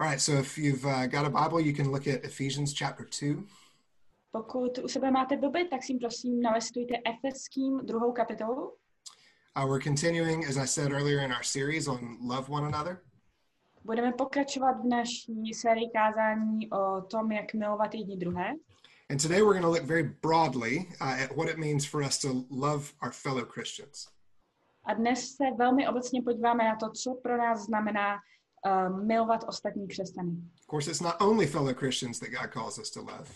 All right, so if you've uh, got a Bible, you can look at Ephesians chapter 2. Pokud u sebe máte Bibli, tak si prosím nalistujte Efeským druhou kapitolu. Uh, we're continuing, as I said earlier, in our series on love one another. Budeme pokračovat v naší sérii kázání o tom, jak milovat jedni druhé. And today we're going to look very broadly uh, at what it means for us to love our fellow Christians. A dnes se velmi obecně podíváme na to, co pro nás znamená uh, milovat ostatní křesťany. Of course, it's not only fellow Christians that God calls us to love,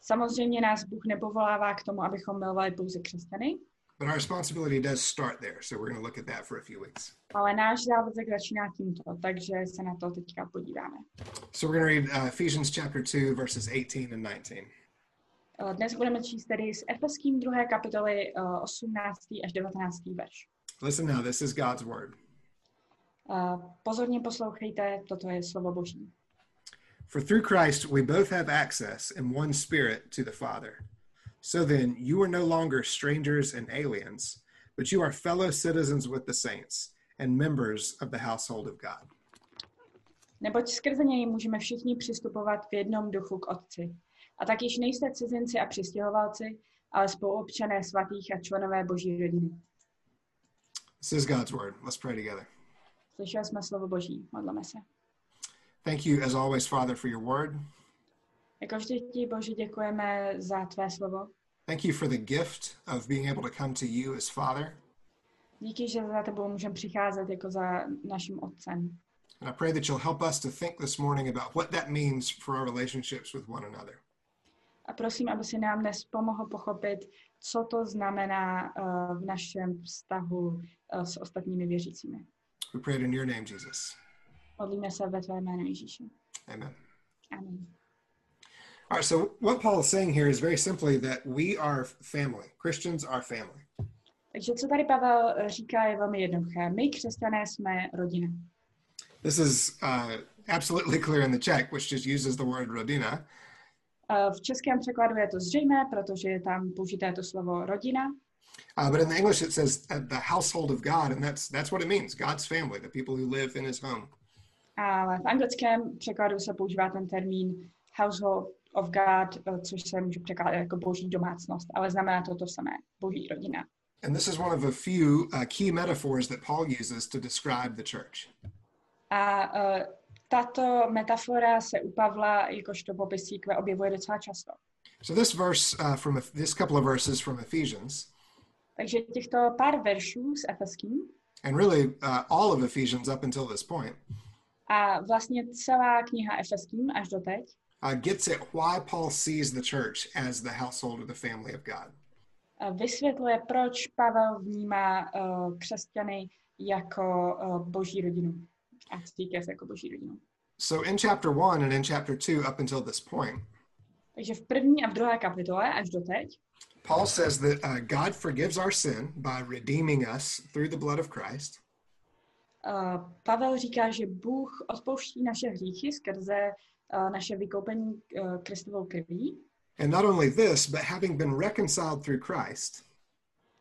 Samozřejmě nás Bůh nepovolává k tomu, abychom milovali pouze křesťany, but our responsibility does start there. So we're going to look at that for a few weeks. ale náš závazek začíná tímto, takže se na to teďka podíváme. So we're going to read uh, Ephesians chapter 2, verses 18 and 19. Uh, Dnes budeme číst tedy z Efeským druhé kapitoly uh, 18. až 19. verš. Listen now, this is God's word. Pozorně poslouchejte, toto je slovo Boží. For through Christ we both have access in one spirit to the Father. So then, you are no longer strangers and aliens, but you are fellow citizens with the saints and members of the household of God. Neboť skrze něj můžeme všichni přistupovat v jednom duchu k Otci. A tak již nejste cizinci a přistěhovalci, ale spoluobčané svatých a členové Boží rodiny. This is God's word. Let's pray together. Slyšeli jsme slovo Boží, modleme se. Thank you, as always, Father, for your word. Jako vždy ti, Bože, děkujeme za tvé slovo. Thank you for the gift of being able to come to you as Father. Díky, že za tebou můžeme přicházet jako za naším Otcem. And I pray that you'll help us to think this morning about what that means for our relationships with one another. A prosím, aby si nám dnes pomohl pochopit, co to znamená uh, v našem vztahu uh, s ostatními věřícími. We pray it in your name, Jesus. Modlíme se ve tvé jménu Ježíši. Amen. Amen. All right, so what Paul is saying here is very simply that we are family. Christians are family. Takže co tady Pavel eh, říká, je velmi jednoduché. My, křesťané, jsme rodina. This is uh, absolutely clear in the Czech, which just uses the word rodina. Uh, v českém překladu je to zřejmé, protože je tam použité to slovo rodina, Uh, but in the English, it says uh, the household of God, and that's that's what it means. God's family, the people who live in His home. ale v anglickém překladu se používá ten termín household of God, eh, což se může překládat jako boží domácnost, ale znamená to to samé, boží rodina. And this is one of a few uh, key metaphors that Paul uses to describe the church. A uh, tato metafora se u Pavla jakožto popis církve objevuje docela často. So this verse uh, from this couple of verses from Ephesians, Takže těchto pár veršů s Efeským and really uh, all of Ephesians up until this point, a vlastně celá kniha Efeským až do teď uh, gets at why Paul sees the church as the household or the family of God. vysvětluje, proč Pavel vnímá uh, křesťany jako uh, boží rodinu a církev jako boží rodinu. So in chapter one and in chapter two, up until this point, Takže v první a v druhé kapitole až do teď Paul says that uh, God forgives our sin by redeeming us through the blood of Christ. uh, Pavel říká, že Bůh odpouští naše hříchy skrze uh, naše vykoupení uh, Kristovou krví. And not only this, but having been reconciled through Christ,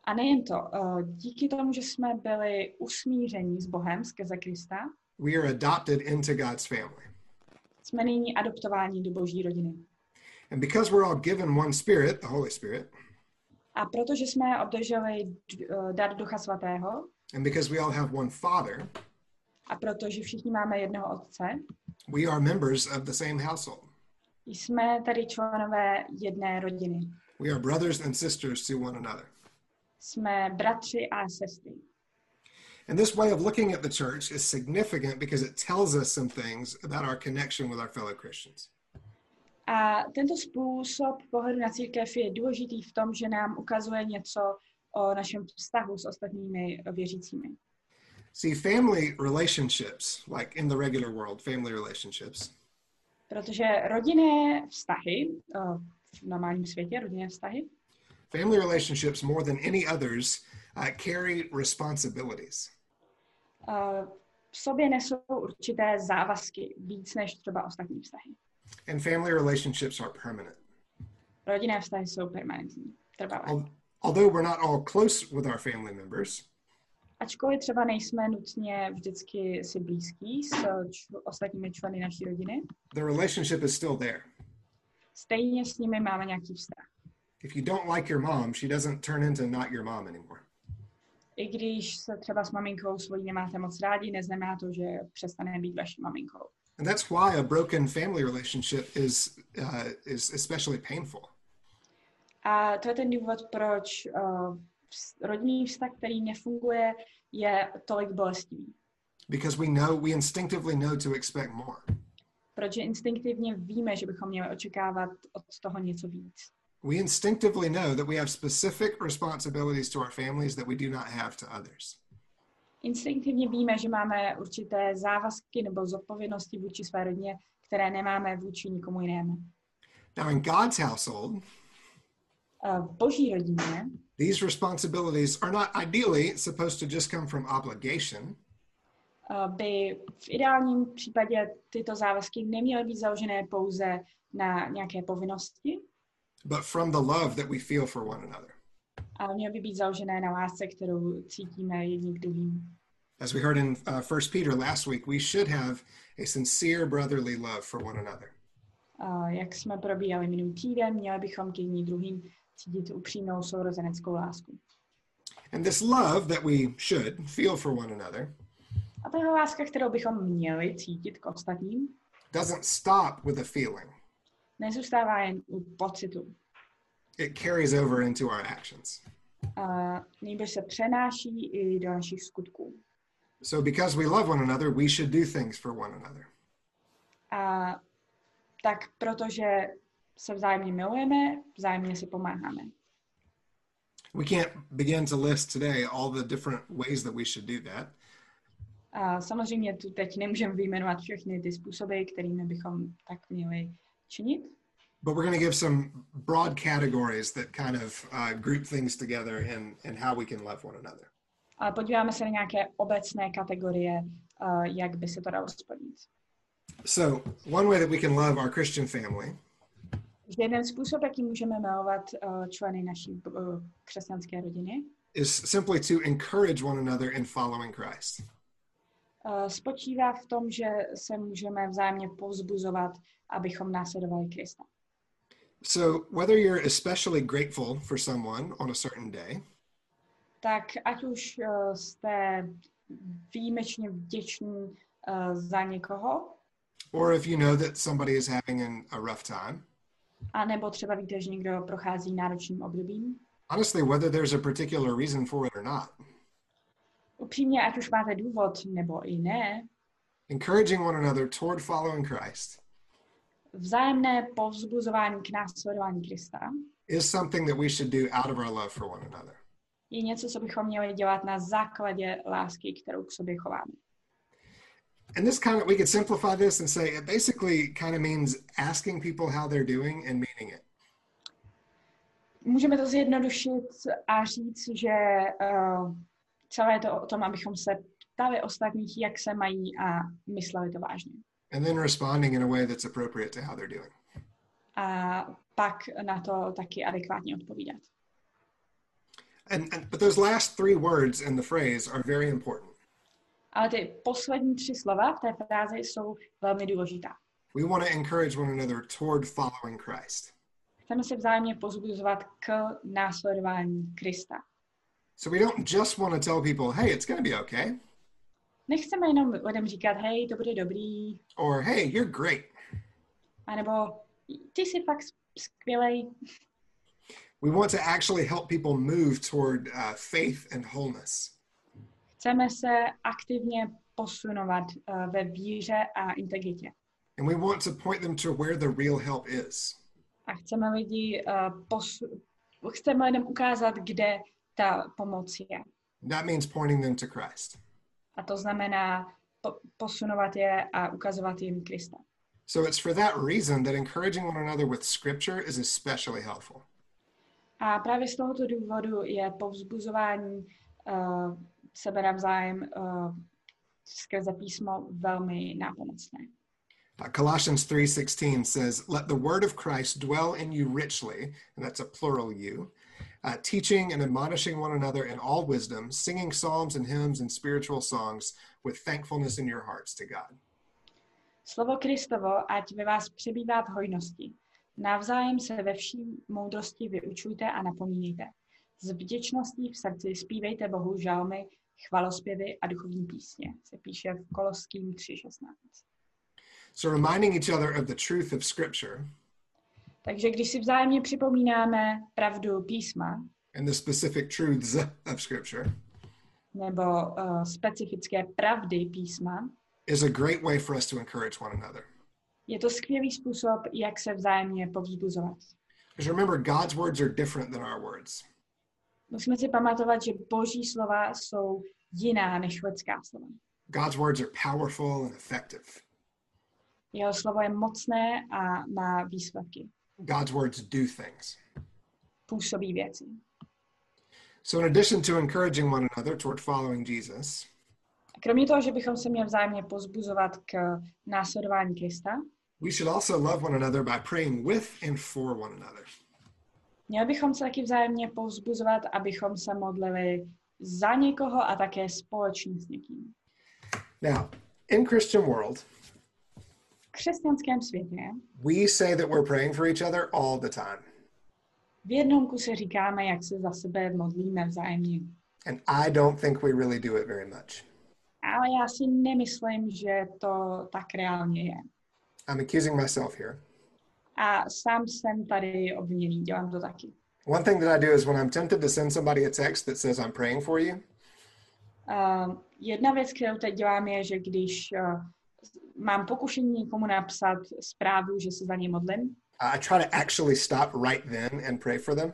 A nejen to, uh, díky tomu, že jsme byli usmíření s Bohem skrze Krista, we are adopted into God's family. jsme nyní adoptováni do boží rodiny. And because we're all given one spirit, the Holy Spirit, A protože jsme obdrželi uh, dar Ducha Svatého and because we all have one Father, a protože všichni máme jednoho Otce, we are members of the same household. jsme tedy členové jedné rodiny. We are brothers and sisters to one another. Jsme bratři a sestry. And this way of looking at the church is significant because it tells us some things about our connection with our fellow Christians. A tento způsob pohledu na církev je důležitý v tom, že nám ukazuje něco o našem vztahu s ostatními věřícími. See, family relationships, like in the regular world, family relationships, Protože rodinné vztahy, v normálním světě rodinné vztahy, family relationships more than any others uh, carry responsibilities. eh, v sobě nesou určité závazky, víc než třeba ostatní vztahy. And family relationships are permanent. Rodinné vztahy jsou permanentní, trvalé. Al- Although we're not all close with our family members, Ačkoliv třeba nejsme nutně vždycky si blízký s č- ostatními členy naší rodiny, the relationship is still there. stejně s nimi máme nějaký vztah. If you don't like your mom, she doesn't turn into not your mom anymore. I když se třeba s maminkou svojí nemáte moc rádi, neznamená to, že přestane být vaší maminkou. And that's why a broken family relationship is uh, is especially painful. A to je ten důvod, proč uh, rodinný vztah, který nefunguje, je tolik bolestivý. because we know we instinctively know to expect more. Protože instinktivně víme, že bychom měli očekávat od toho něco víc. We instinctively know that we have specific responsibilities to our families that we do not have to others. Instinktivně víme, že máme určité závazky nebo zodpovědnosti vůči své rodině, které nemáme vůči nikomu jinému. Now, in God's household, Uh, V boží rodině these responsibilities are not ideally supposed to just come from obligation, uh, by v ideálním případě tyto závazky neměly být založené pouze na nějaké povinnosti, but from the love that we feel for one another. Ale měly by být založené na lásce, kterou cítíme jedním k druhým. As we heard in uh, 1 Peter last week, we should have a sincere brotherly love for one another. Uh, jak jsme probíhali minulý týden, měli bychom k jedním druhým cítit upřímnou sourozeneckou lásku. And this love that we should feel for one another A tahle láska, kterou bychom měli cítit k ostatním, doesn't stop with a feeling, nezůstává jen u pocitu. It carries over into our actions. Uh, se přenáší i do našich skutků. So, because we love one another, we should do things for one another. A tak protože se vzájemně milujeme, vzájemně si pomáháme. We can't begin to list today all the different ways that we should do that. A samozřejmě tu teď nemůžeme vyjmenovat všechny ty způsoby, kterými bychom tak měli činit, But we're going to give some broad categories that kind of uh, group things together in, in how we can love one another. ale podíváme se na nějaké obecné kategorie, uh, jak by se to dalo splnit. So, one way that we can love our Christian family jeden způsob, jaký můžeme milovat uh, členy naší uh, křesťanské rodiny, is simply to encourage one another in following Christ. uh, spočívá v tom, že se můžeme vzájemně povzbuzovat, abychom následovali Krista. So, whether you're especially grateful for someone on a certain day, Tak ať už uh, jste výjimečně vděční uh, za někoho, or if you know that somebody is having an, a rough time, a nebo třeba víte, že někdo prochází náročným obdobím, honestly, whether there's a particular reason for it or not, upřímně, ať už máte důvod nebo i ne, encouraging one another toward following Christ vzájemné povzbuzování k následování Krista is something that we should do out of our love for one another. je něco, co bychom měli dělat na základě lásky, kterou k sobě chováme. And this kind of, we could simplify this and say it basically kind of means asking people how they're doing and meaning it. Můžeme to zjednodušit a říct, že uh, celé je to o tom, abychom se ptali ostatních, jak se mají a mysleli to vážně. And then responding in a way that's appropriate to how they're doing. A pak na to taky adekvátně odpovídat. And, and but those last three words in the phrase are very important. Ale ty poslední tři slova v té frázi jsou velmi důležitá. We want to encourage one another toward following Christ. Chceme se vzájemně pozbuzovat k následování Krista. So we don't just want to tell people, hey, it's going to be okay, Nechceme jenom lidem říkat, hej, to bude dobrý, or hey, you're great. anebo ty jsi fakt skvělej. We want to actually help people move toward uh, faith and wholeness. Chceme se aktivně posunovat uh, ve víře a integritě. And we want to point them to where the real help is. A chceme lidi uh, posu- chceme lidem ukázat, kde ta pomoc je. That means pointing them to Christ. A to znamená po- posunovat je a ukazovat jim Krista. So it's for that reason that encouraging one another with scripture is especially helpful. A právě z tohoto důvodu je povzbuzování uh, sebe navzájem uh, skrze písmo velmi nápomocné. Uh, Colossians 3:16 says, "Let the word of Christ dwell in you richly," and that's a plural you, uh, teaching and admonishing one another in all wisdom, singing psalms and hymns and spiritual songs with thankfulness in your hearts to God. Slovo Kristovo, ať ve vás přebývá v hojnosti. Navzájem se ve vší moudrosti vyučujte a napomínejte. S vděčností v srdci zpívejte Bohu žalmy, chvalospěvy a duchovní písně, se píše v Koloským 3.16. So, reminding each other of the truth of Scripture Takže když si vzájemně připomínáme pravdu písma and the specific truths of Scripture nebo uh, specifické pravdy písma, is a great way for us to encourage one another. je to skvělý způsob, jak se vzájemně povzbuzovat. Because remember, God's words are different than our words. Musíme si pamatovat, že boží slova jsou jiná než lidská slova. God's words are powerful and effective. Jeho slovo je mocné a má výsledky. God's words do things. Působí věci. So, in addition to encouraging one another toward following Jesus, Kromě toho, že bychom se měli vzájemně pozbuzovat k následování Krista, we should also love one another by praying with and for one another. měli bychom se taky vzájemně povzbuzovat, abychom se modlili za někoho a také společně s někým. Now, in Christian world, křesťanském světě we say that we're praying for each other all the time. v jednom kuse říkáme, jak se za sebe modlíme vzájemně. And I don't think we really do it very much. Ale já si nemyslím, že to tak reálně je. I'm accusing myself here. A sám jsem tady obviněný, dělám to taky. One thing that I do is when I'm tempted to send somebody a text that says I'm praying for you, Uh, jedna věc, kterou teď dělám, je, že když uh, mám pokušení někomu napsat zprávu, že se za ně modlím, I try to actually stop right then and pray for them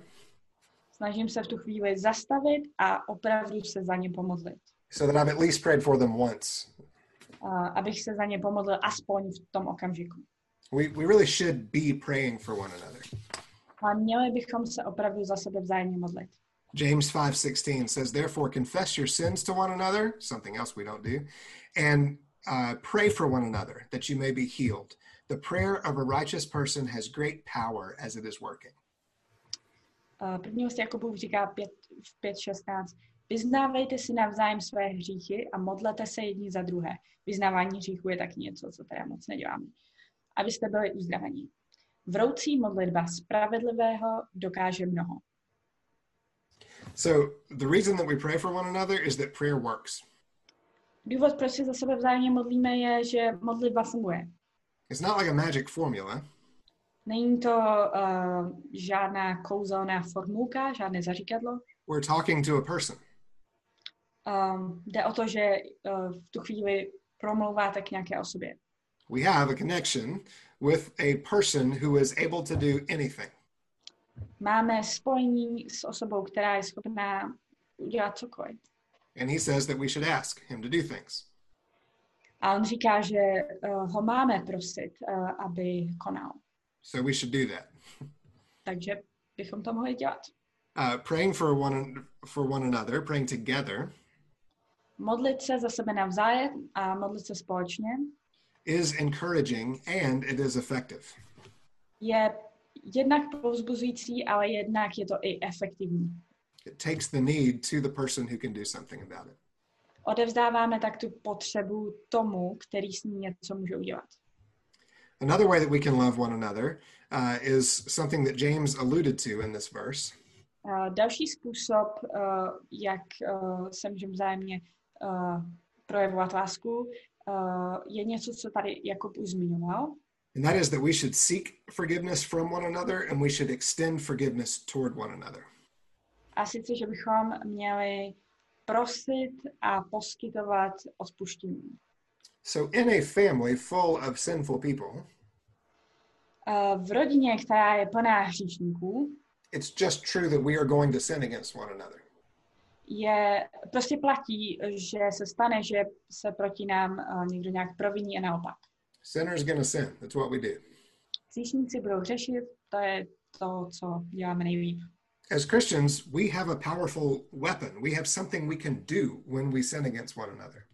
snažím se v tu chvíli zastavit a opravdu se za ně pomodlit. so that I've at least prayed for them once. Uh, abych se za ně pomodlil aspoň v tom okamžiku. We, we really should be praying for one another. Ale měli bychom se opravdu za sebe vzájemně modlit. James 5:16 says therefore confess your sins to one another, something else we don't do, and uh, pray for one another that you may be healed. The prayer of a righteous person has great power as it is working. Uh, první list Jakubův říká 5, v 5.16. Vyznávejte si navzájem své hříchy a modlete se jedni za druhé. Vyznávání hříchu je tak něco, co teda moc neděláme. Abyste byli uzdraveni. Vroucí modlitba spravedlivého dokáže mnoho. So the reason that we pray for one another is that prayer works. Důvod, proč se za sebe vzájemně modlíme, je, že modlitba funguje. It's not like a magic formula. Není to uh, žádná kouzelná formulka, žádné zaříkadlo. We're talking to a person. Um, jde o to, že uh, v tu chvíli promlouváte k nějaké osobě. We have a connection with a person who is able to do anything. Máme spojení s osobou, která je schopná udělat cokoliv. And he says that we should ask him to do things. A on říká, že uh, ho máme prosit, uh, aby konal. So we should do that. Takže bychom to mohli dělat. Uh, praying for one for one another, praying together, Modlit se za sebe navzájem a modlit se společně is encouraging and it is effective. je jednak povzbuzující, ale jednak je to i efektivní. It takes the need to the person who can do something about it. Odevzdáváme tak tu potřebu tomu, který s ní něco může udělat. Another way that we can love one another uh, is something that James alluded to in this verse. Uh, další způsob, uh, jak uh, se můžeme vzájemně uh, projevovat lásku, uh, je něco, co tady Jakub už zmiňoval. And that is that we should seek forgiveness from one another and we should extend forgiveness toward one another. A sice, že bychom měli prosit a poskytovat odpuštění. So, in a family full of sinful people, Uh, v rodině, která je plná hříšníků, it's just true that we are going to sin against one another. je, prostě platí, že se stane, že se proti nám uh, někdo nějak proviní a naopak. Sinners gonna sin. That's what we do. Hříšníci budou řešit, to je to, co děláme nejlíp. As Christians, we have a powerful weapon. We have something we can do when we sin against one another.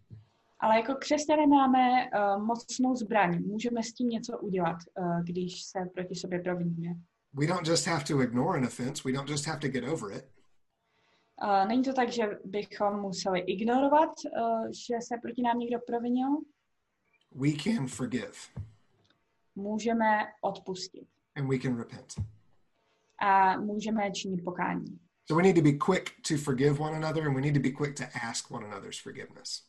Ale jako křesťané máme uh, mocnou zbraň. Můžeme s tím něco udělat, uh, když se proti sobě proviníme. We don't just have to ignore an offense, we don't just have to get over it. Uh, není to tak, že bychom museli ignorovat, uh, že se proti nám někdo provinil. We can forgive Můžeme odpustit and we can repent. A můžeme činit pokání. So we need to be quick to forgive one another and we need to be quick to ask one another's forgiveness.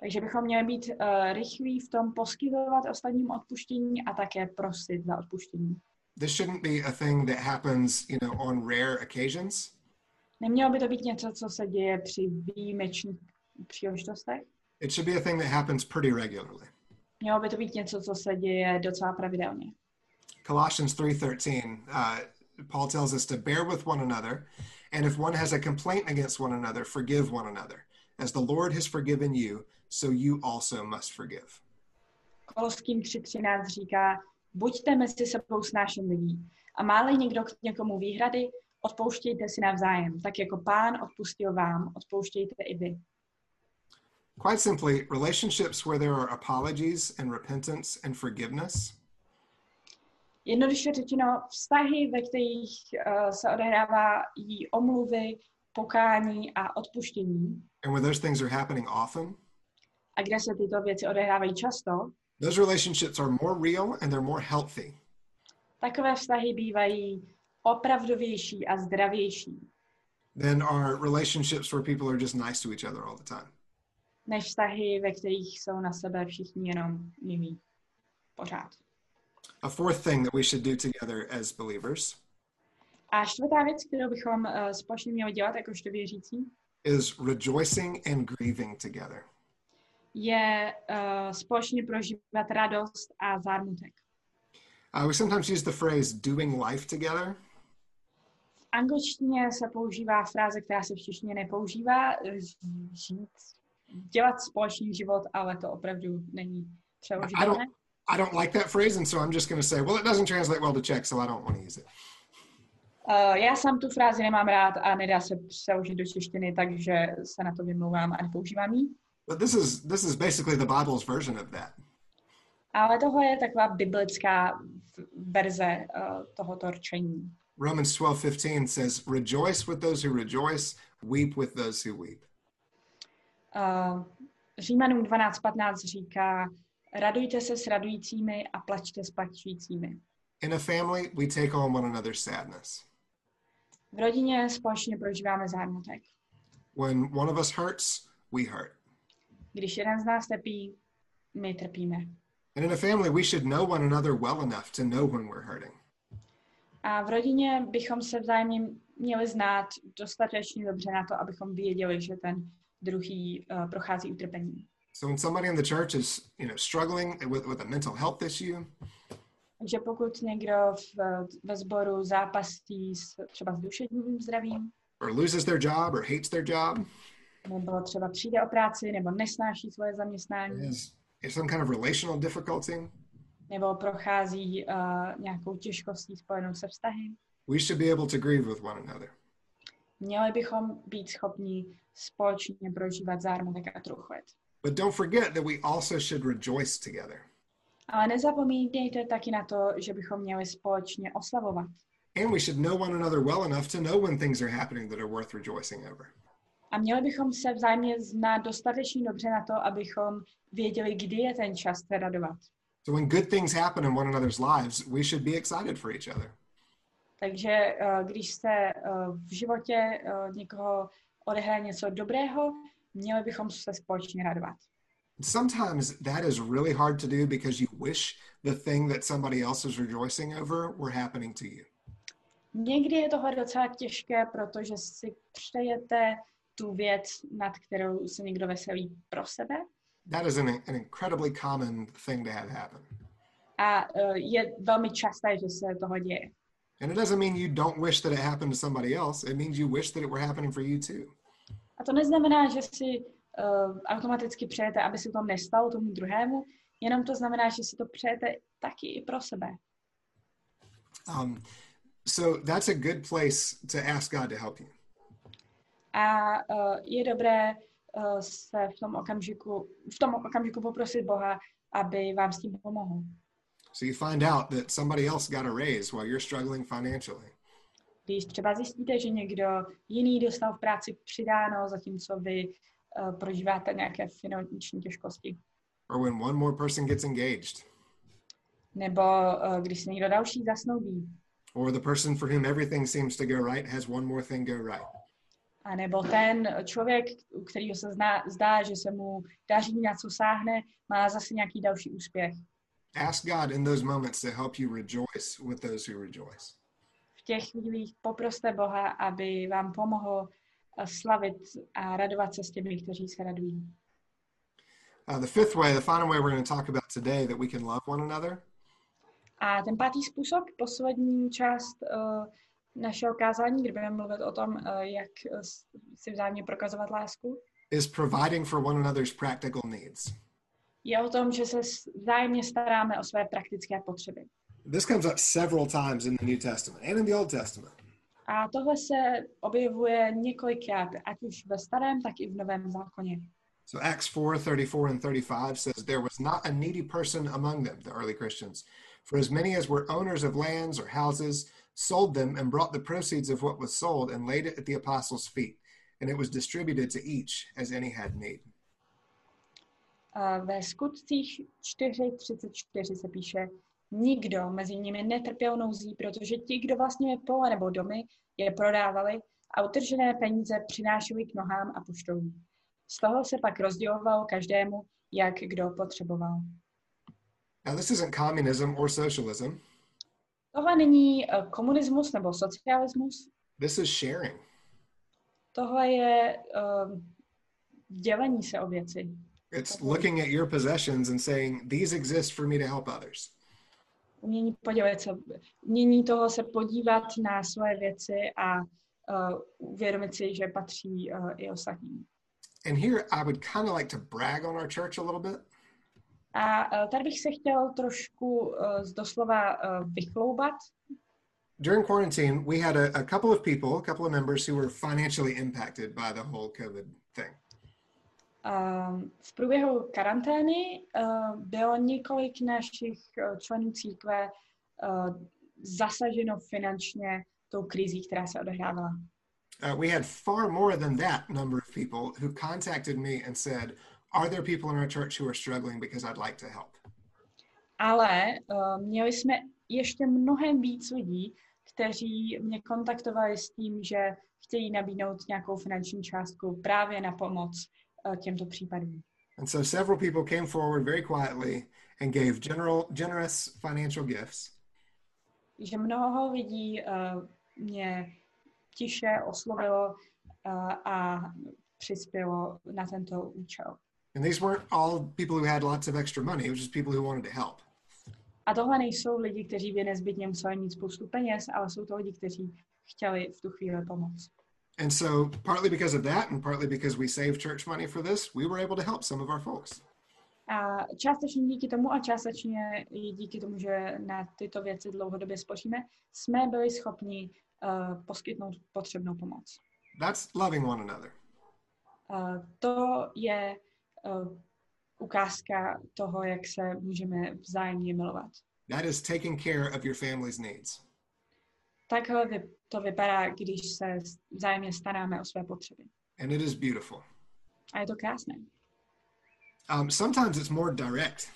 Takže bychom měli být uh, rychlí v tom poskytovat ostatním odpuštění a také prosit za odpuštění. This shouldn't be a thing that happens, you know, on rare occasions. Nemělo by to být něco, co se děje při výjimečných příležitostech. It should be a thing that happens pretty regularly. Mělo by to být něco, co se děje docela pravidelně. Colossians 3:13, uh, Paul tells us to bear with one another, and if one has a complaint against one another, forgive one another. As the Lord has forgiven you, so you also must forgive. Koloským 3.13 říká, buďte mezi sebou snášenliví a má-li někdo k někomu výhrady, odpouštějte si navzájem, tak jako pán odpustil vám, odpouštějte i vy. Quite simply, relationships where there are apologies and repentance and forgiveness Jednoduše řečeno, vztahy, ve kterých uh, se odehrává jí omluvy, pokání a odpuštění, and where those things are happening often, a kde se tyto věci odehrávají často, those relationships are more real and they're more healthy. takové vztahy bývají opravdovější a zdravější, than are relationships where people are just nice to each other all the time. než vztahy, ve kterých jsou na sebe všichni jenom milí. Pořád. A fourth thing that we should do together as believers A čtvrtá věc, kterou bychom uh, společně měli dělat jakožto věřící, is rejoicing and grieving together. je uh, společně prožívat radost a zármutek. Uh, we sometimes use the phrase doing life together, V angličtině se používá fráze, která se v češtině nepoužívá, eh, žít, dělat společný život, ale to opravdu není I přeložitelné. I don't like that phrase, and so I'm just going to say, well, it doesn't translate well to Czech, so I don't want to use it. Uh, já sám tu frázi nemám rád a nedá se přeložit do češtiny, takže se na to vymlouvám a nepoužívám ji. But this is this is basically the Bible's version of that. Ale tohle je taková biblická verze uh, tohoto rčení. Romans 12:15 says, "Rejoice with those who rejoice, weep with those who weep." Uh, Římanům 12.15 říká, radujte se s radujícími a plačte s plačujícími. In a family, we take on one another's sadness. V rodině společně prožíváme zármutek. When one of us hurts, we hurt. Když jeden z nás trpí, my trpíme. And in a family, we should know one another well enough to know when we're hurting. A v rodině bychom se vzájemně měli znát dostatečně dobře na to, abychom věděli, že ten druhý uh, prochází utrpením. So when somebody in the church is, you know, struggling with, with a mental health issue, Takže pokud někdo v, ve sboru zápasí s, třeba s duševním zdravím, or loses their job or hates their job, nebo třeba přijde o práci, nebo nesnáší svoje zaměstnání, is, is some kind of relational difficulty, nebo prochází uh, nějakou těžkostí spojenou se vztahy, we should be able to grieve with one another. měli bychom být schopni společně prožívat zármutek a truchlet. But don't forget that we also should rejoice together. Ale nezapomínejte taky na to, že bychom měli společně oslavovat. And we should know one another well enough to know when things are happening that are worth rejoicing over. A měli bychom se vzájemně znát dostatečně dobře na to, abychom věděli, kdy je ten čas se radovat. So when good things happen in one another's lives, we should be excited for each other. Takže eh, když se eh, v životě eh, někoho odehraje něco dobrého, měli bychom se společně radovat. Sometimes that is really hard to do because you wish the thing that somebody else is rejoicing over were happening to you. Někdy je tohle docela těžké, protože si přejete tu věc, nad kterou se někdo veselí pro sebe. That is an, an incredibly common thing to have happen. A eh, je velmi časté, že se toho děje. And it doesn't mean you don't wish that it happened to somebody else. It means you wish that it were happening for you too. A to neznamená, že si uh, automaticky přejete, aby se to nestalo tomu druhému, jenom to znamená, že si to přejete taky i pro sebe. Um, so that's a good place to ask God to help you. A uh, je dobré uh, se v tom okamžiku, v tom okamžiku poprosit Boha, aby vám s tím pomohl. So you find out that somebody else got a raise while you're struggling financially. Když třeba zjistíte, že někdo jiný dostal v práci přidáno, zatímco vy uh, prožíváte nějaké finanční těžkosti. Or when one more person gets engaged. Nebo uh, když se někdo další zasnoubí. Or the person for whom everything seems to go right has one more thing go right. A nebo ten člověk, u kterého se zná, zdá, že se mu daří na co sáhne, má zase nějaký další úspěch. Ask God in those moments to help you rejoice with those who rejoice. V těch chvílích poproste Boha, aby vám pomohl uh, slavit a radovat se s těmi, kteří se radují. Uh, the fifth way, the final way we're going to talk about today that we can love one another A ten pátý způsob, poslední část uh, našeho kázání, kde budeme mluvit o tom, uh, jak si vzájemně prokazovat lásku, is providing for one another's practical needs. je o tom, že se vzájemně staráme o své praktické potřeby. This comes up several times in the New Testament and in the Old Testament. A tohle se objevuje několikrát, ať už ve starém, tak i v novém zákoně. So Acts 4 34 and 35 says, There was not a needy person among them, the early Christians. For as many as were owners of lands or houses sold them and brought the proceeds of what was sold and laid it at the apostles' feet. And it was distributed to each as any had need. A Ve skutcích 4.34 se píše, nikdo mezi nimi netrpěl nouzí, protože ti, kdo vlastnili pole nebo domy, je prodávali a utržené peníze přinášeli k nohám a poštolům. Z toho se pak rozděloval každému, jak kdo potřeboval. Now, this isn't communism or socialism, Tohle není eh, komunismus nebo socialismus, this is sharing. tohle je uh, dělení se o věci. It's looking at your possessions and saying, These exist for me to help others. Umění podělit se, umění toho se podívat na své věci a uh, uvědomit si, že patří uh, i ostatním. And here I would kind of like to brag on our church a little bit. A uh, tady bych se chtěl trošku uh, z doslova uh, vychloubat. during quarantine, we had a, a couple of people, a couple of members who were financially impacted by the whole COVID thing. Um, v průběhu karantény uh, bylo několik našich uh, členů církve uh, zasaženo finančně tou krizí, která se odehrávala. Uh, we had far more than that number of people who contacted me and said, Are there people in our church who are struggling because I'd like to help? Ale uh, měli jsme ještě mnohem víc lidí, kteří mě kontaktovali s tím, že chtějí nabídnout nějakou finanční částku právě na pomoc těmto případům. And so several people came forward very quietly and gave general, generous financial gifts. Že mnoho lidí uh, mě tiše oslovilo uh, a přispělo na tento účel. And these weren't all people who had lots of extra money, it was just people who wanted to help. A tohle nejsou lidi, kteří by nezbytně museli mít spoustu peněz, ale jsou to lidi, kteří chtěli v tu chvíli pomoct. And so, partly because of that, and partly because we saved church money for this, we were able to help some of our folks. A částečně díky tomu a částečně i díky tomu, že na tyto věci dlouhodobě spoříme, jsme byli schopni uh, poskytnout potřebnou pomoc. That's loving one another. Uh, to je uh, ukázka toho, jak se můžeme vzájemně milovat. That is taking care of your family's needs. Takhle to vypadá, když se vzájemně staráme o své potřeby. And it is beautiful. A je to krásné. Um, sometimes it's more direct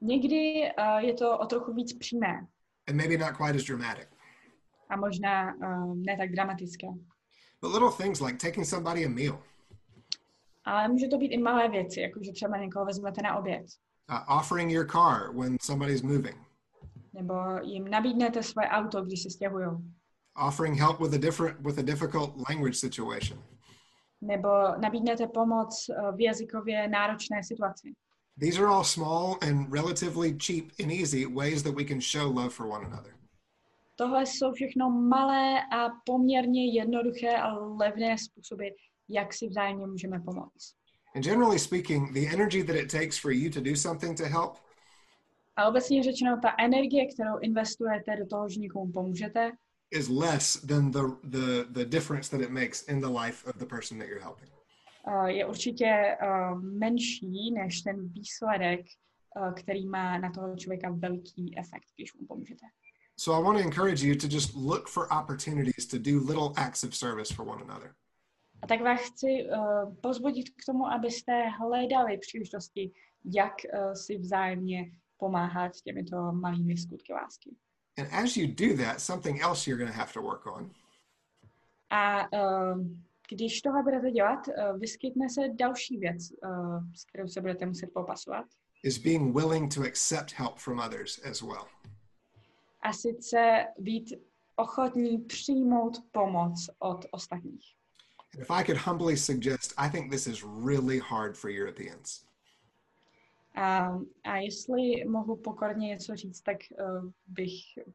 Někdy uh, je to o trochu víc přímé and maybe not quite as dramatic. a možná uh, ne tak dramatické. But little things like taking somebody a meal, Ale může to být i malé věci, jako že třeba někoho vezmete na oběd, uh, offering your car when somebody's moving, nebo jim nabídnete své auto, když se stěhují, offering help with a different with a difficult language situation. nebo nabídnete pomoc uh, v jazykově náročné situaci. These are all small and relatively cheap and easy ways that we can show love for one another. Tohle jsou všechno malé a poměrně jednoduché a levné způsoby, jak si vzájemně můžeme pomoct. And generally speaking, the energy that it takes for you to do something to help A obecně řečeno, ta energie, kterou investujete do toho, že někomu pomůžete, is less than the, the, the difference that it makes in the life of the person that you're helping. uh, je určitě uh, menší než ten výsledek uh, který má na toho člověka veliký efekt, když mu pomůžete. So I want to encourage you to just look for opportunities to do little acts of service for one another. A tak vás chci uh, pozbudit k tomu, abyste hledali příležitosti, jak uh, si vzájemně pomáhat těmito malými skutky lásky. And as you do that, something else you're going to have to work on A uh, když tohle budete dělat, uh, vyskytne se další věc, uh, s kterou se budete muset popasovat. is being willing to accept help from others as well. A sice být ochotní přijmout pomoc od ostatních. And if I could humbly suggest, I think this is really hard for Europeans. A, a jestli mohu pokorně něco říct, tak uh, bych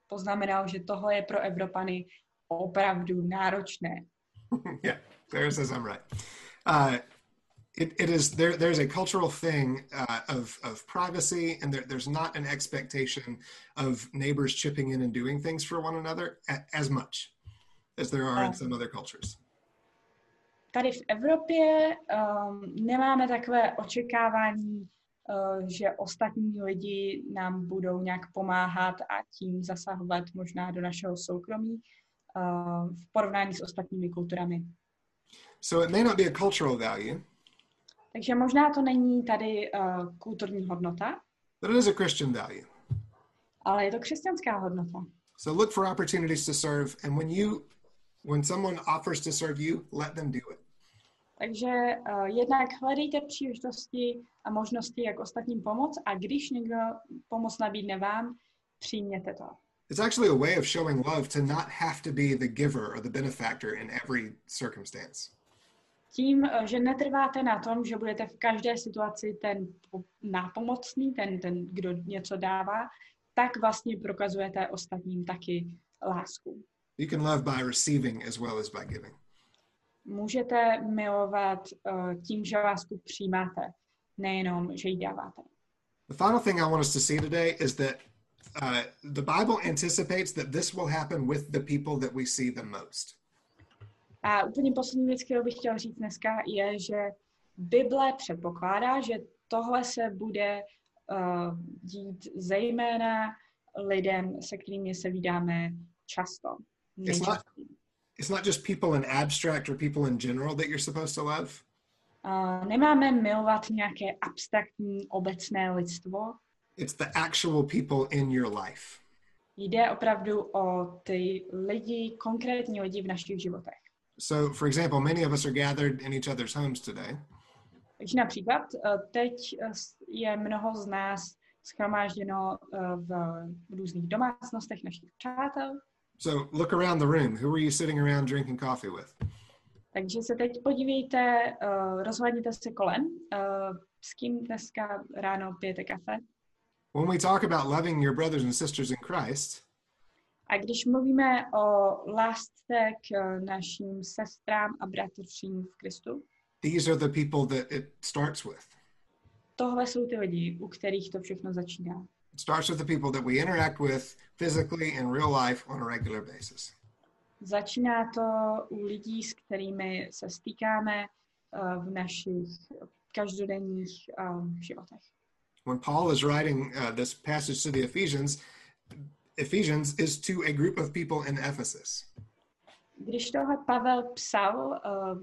poznamenal, že tohle je pro Evropany opravdu náročné. yeah, Sarah says I'm right. Uh, it, it is there. There's a cultural thing uh, of of privacy, and there, there's not an expectation of neighbors chipping in and doing things for one another a, as much as there are in some other cultures. Tady v Evropě um, nemáme takové očekávání, že ostatní lidi nám budou nějak pomáhat a tím zasahovat možná do našeho soukromí uh, v porovnání s ostatními kulturami. So it may not be a cultural value, Takže možná to není tady uh, kulturní hodnota, but it is a Christian value. ale je to křesťanská hodnota. So look for opportunities to serve, and when you, when someone offers to serve you, let them do it. Takže uh, jednak hledejte příležitosti a možnosti, jak ostatním pomoct a když někdo pomoc nabídne vám, přijměte to. It's actually a way of showing love to not have to be the giver or the benefactor in every circumstance. Tím, eh, že netrváte na tom, že budete v každé situaci ten po- nápomocný, ten, ten, kdo něco dává, tak vlastně prokazujete ostatním taky lásku. You can love by receiving as well as by giving. Můžete milovat uh, tím, že lásku přijímáte, nejenom, že ji dáváte. The final thing I want us to see today is that uh, the Bible anticipates that this will happen with the people that we see the most. A úplně poslední věc, kterou bych chtěla říct dneska, je, že Bible předpokládá, že tohle se bude uh, dít zejména lidem, se kterými se vydáme často. It's not-. It's not just people in abstract or people in general that you're supposed to love. Uh, nemáme milovat nějaké abstraktní obecné lidstvo. It's the actual people in your life. Jde opravdu o ty lidi, konkrétní lidi v našich životech. So, for example, many of us are gathered in each other's homes today. Takže například uh, teď uh, je mnoho z nás schromážděno v, v různých domácnostech našich přátel. So, look around the room. Who are you sitting around drinking coffee with? Takže se teď podívejte, uh, rozhledněte se kolem, uh, s kým dneska ráno pijete kafe. When we talk about loving your brothers and sisters in Christ, A když mluvíme o lásce k uh, našim sestrám a bratřím v Kristu, these are the people that it starts with. tohle jsou ty lidi, u kterých to všechno začíná. It starts with the people that we interact with physically in real life on a regular basis. Začíná to u lidí, s kterými se stýkáme uh, v našich každodenních um, životech. When Paul is writing uh, this passage to the Ephesians, Ephesians is to a group of people in Ephesus. Když tohle Pavel psal uh,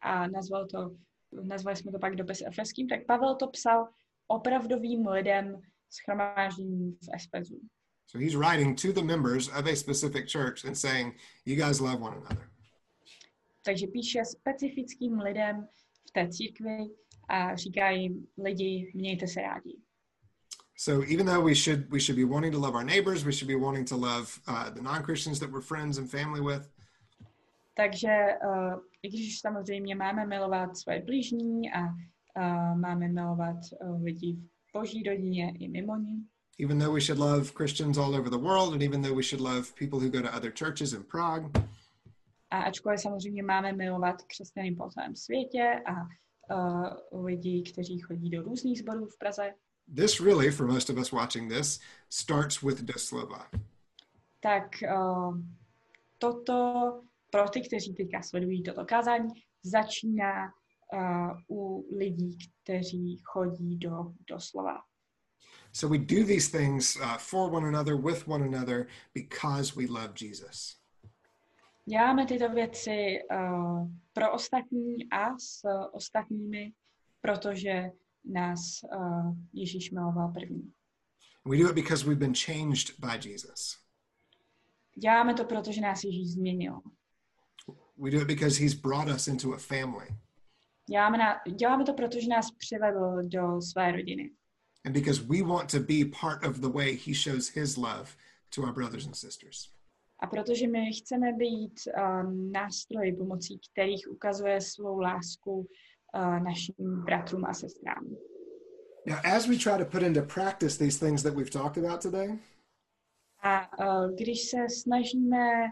a nazval to, nazvali jsme to pak dopis efeským, tak Pavel to psal opravdovým lidem schromáždění v Espezu. So he's writing to the members of a specific church and saying, You guys love one another. Takže píše specifickým lidem v té církvi a říká jim, lidi, mějte se rádi. So even though we should we should be wanting to love our neighbors, we should be wanting to love uh, the non-Christians that we're friends and family with. Takže uh, i když samozřejmě máme milovat své blížní a uh, máme milovat uh, lidi boží rodině i mimo ní, Even though we should love Christians all over the world, and even though we should love people who go to other churches in Prague, a ačkoliv samozřejmě máme milovat křesťany po celém světě a uh, lidi, kteří chodí do různých sborů v Praze, this really, for most of us watching this, starts with doslova. tak uh, toto pro ty, kteří teďka sledují toto kázání, začíná u lidí, kteří chodí do, do slova. So we do these things uh, for one another, with one another, because we love Jesus. Děláme tyto věci uh, pro ostatní a s ostatními, protože nás uh, Ježíš miloval první. We do it because we've been changed by Jesus. Děláme to, protože nás Ježíš změnil. We do it because he's brought us into a family. Děláme, na, děláme to, protože nás přivedl do své rodiny. And because we want to be part of the way he shows his love to our brothers and sisters. A protože my chceme být uh, nástroji, pomocí kterých ukazuje svou lásku uh, našim bratrům a sestrám. Now, as we try to put into practice these things that we've talked about today, A uh, když se snažíme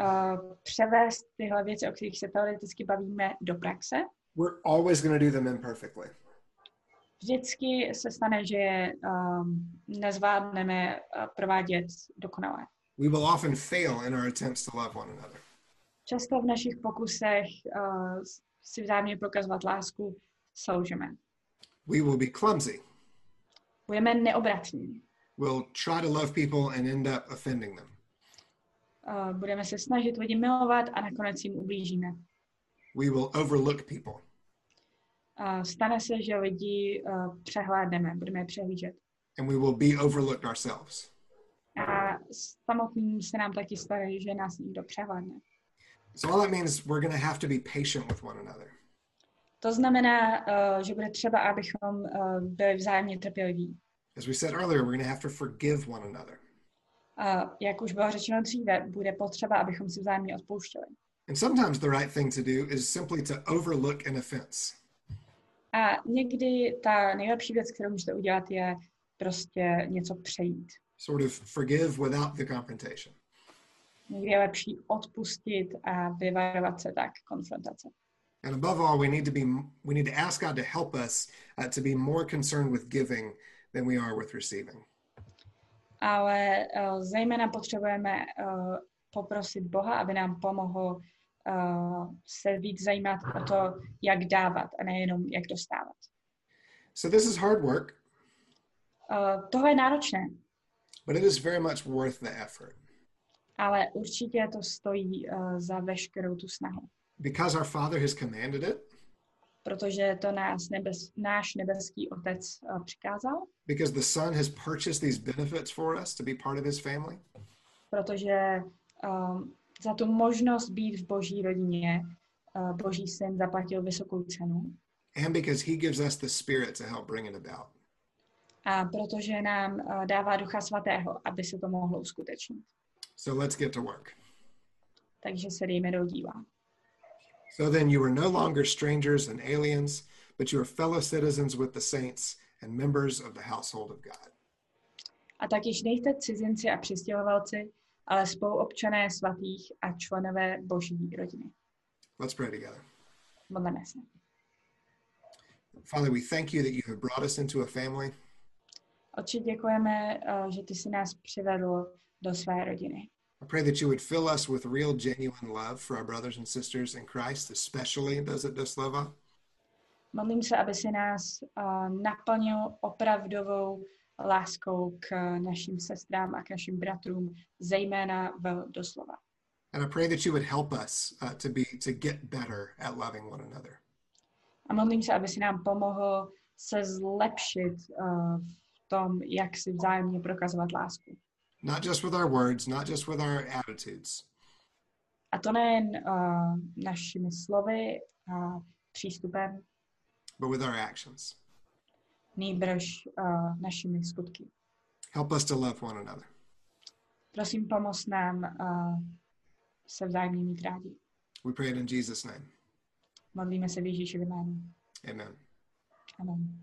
uh, převést tyhle věci, o kterých se teoreticky bavíme, do praxe, we're always going to do them imperfectly. vždycky se stane, že je um, nezvládneme uh, provádět dokonale. We will often fail in our attempts to love one another. Často v našich pokusech uh, si vzájemně prokazovat lásku selžeme. We will be clumsy. Budeme neobratní. We'll try to love people and end up offending them. Uh, budeme se snažit lidi milovat a nakonec jim ublížíme. We will overlook people. Stane se, že lidi uh, přehlédneme, budeme je přehlížet. And we will be overlooked ourselves. A samotným se nám taky stane, že nás někdo přehlédne. So all that means we're going to have to be patient with one another. To znamená, uh, že bude třeba, abychom uh, byli vzájemně trpěliví. As we said earlier, we're going to have to forgive one another. Uh, jak už bylo řečeno dříve, bude potřeba, abychom si vzájemně odpouštěli. And sometimes the right thing to do is simply to overlook an offense. A někdy ta nejlepší věc, kterou můžete udělat, je prostě něco přejít. Sort of forgive without the confrontation. Někdy je lepší odpustit a vyvarovat se tak konfrontace. And above all, we need to be we need to ask God to help us uh, to be more concerned with giving than we are with receiving. Ale uh, zejména potřebujeme uh, poprosit Boha, aby nám pomohl uh, se víc zajímat o to, jak dávat a nejenom jak dostávat. So this is hard work, Uh, tohle je náročné, but it is very much worth the effort. Ale určitě to stojí uh, za veškerou tu snahu, because our Father has commanded it, protože to nás nebes, náš nebeský Otec uh, přikázal, because the Son has purchased these benefits for us to be part of His family, protože um, za tu možnost být v boží rodině uh, boží syn zaplatil vysokou cenu and because He gives us the Spirit to help bring it about. a protože nám uh, dává Ducha Svatého, aby se to mohlo uskutečnit. So let's get to work. Takže se dejme do díla. So then you are no longer strangers and aliens, but you are fellow citizens with the saints and members of the household of God. A tak již nejste cizinci a přistěhovalci, ale spoluobčané svatých a členové boží rodiny. Let's pray together. Modleme se. Father, we thank you that you have brought us into a family. Otče, děkujeme, uh, že ty jsi nás přivedl do své rodiny. I pray that you would fill us with real, genuine love for our brothers and sisters in Christ, especially those at Doslova. Modlím se, aby si nás uh, naplnil opravdovou láskou k našim sestrám a k našim bratrům, zejména v doslova. And I pray that you would help us uh, to be to get better at loving one another. A modlím se, aby si nám pomohl se zlepšit uh, v tom, jak si vzájemně prokazovat lásku. Not just with our words, not just with our attitudes, A to nejen uh, našimi slovy a přístupem, but with our actions. Nýbrž uh, našimi skutky. Help us to love one another. Prosím, pomoz nám uh, se vzájemně mít rádi. We pray it in Jesus' name. Modlíme se v Ježíšově jménu. Amen. Amen.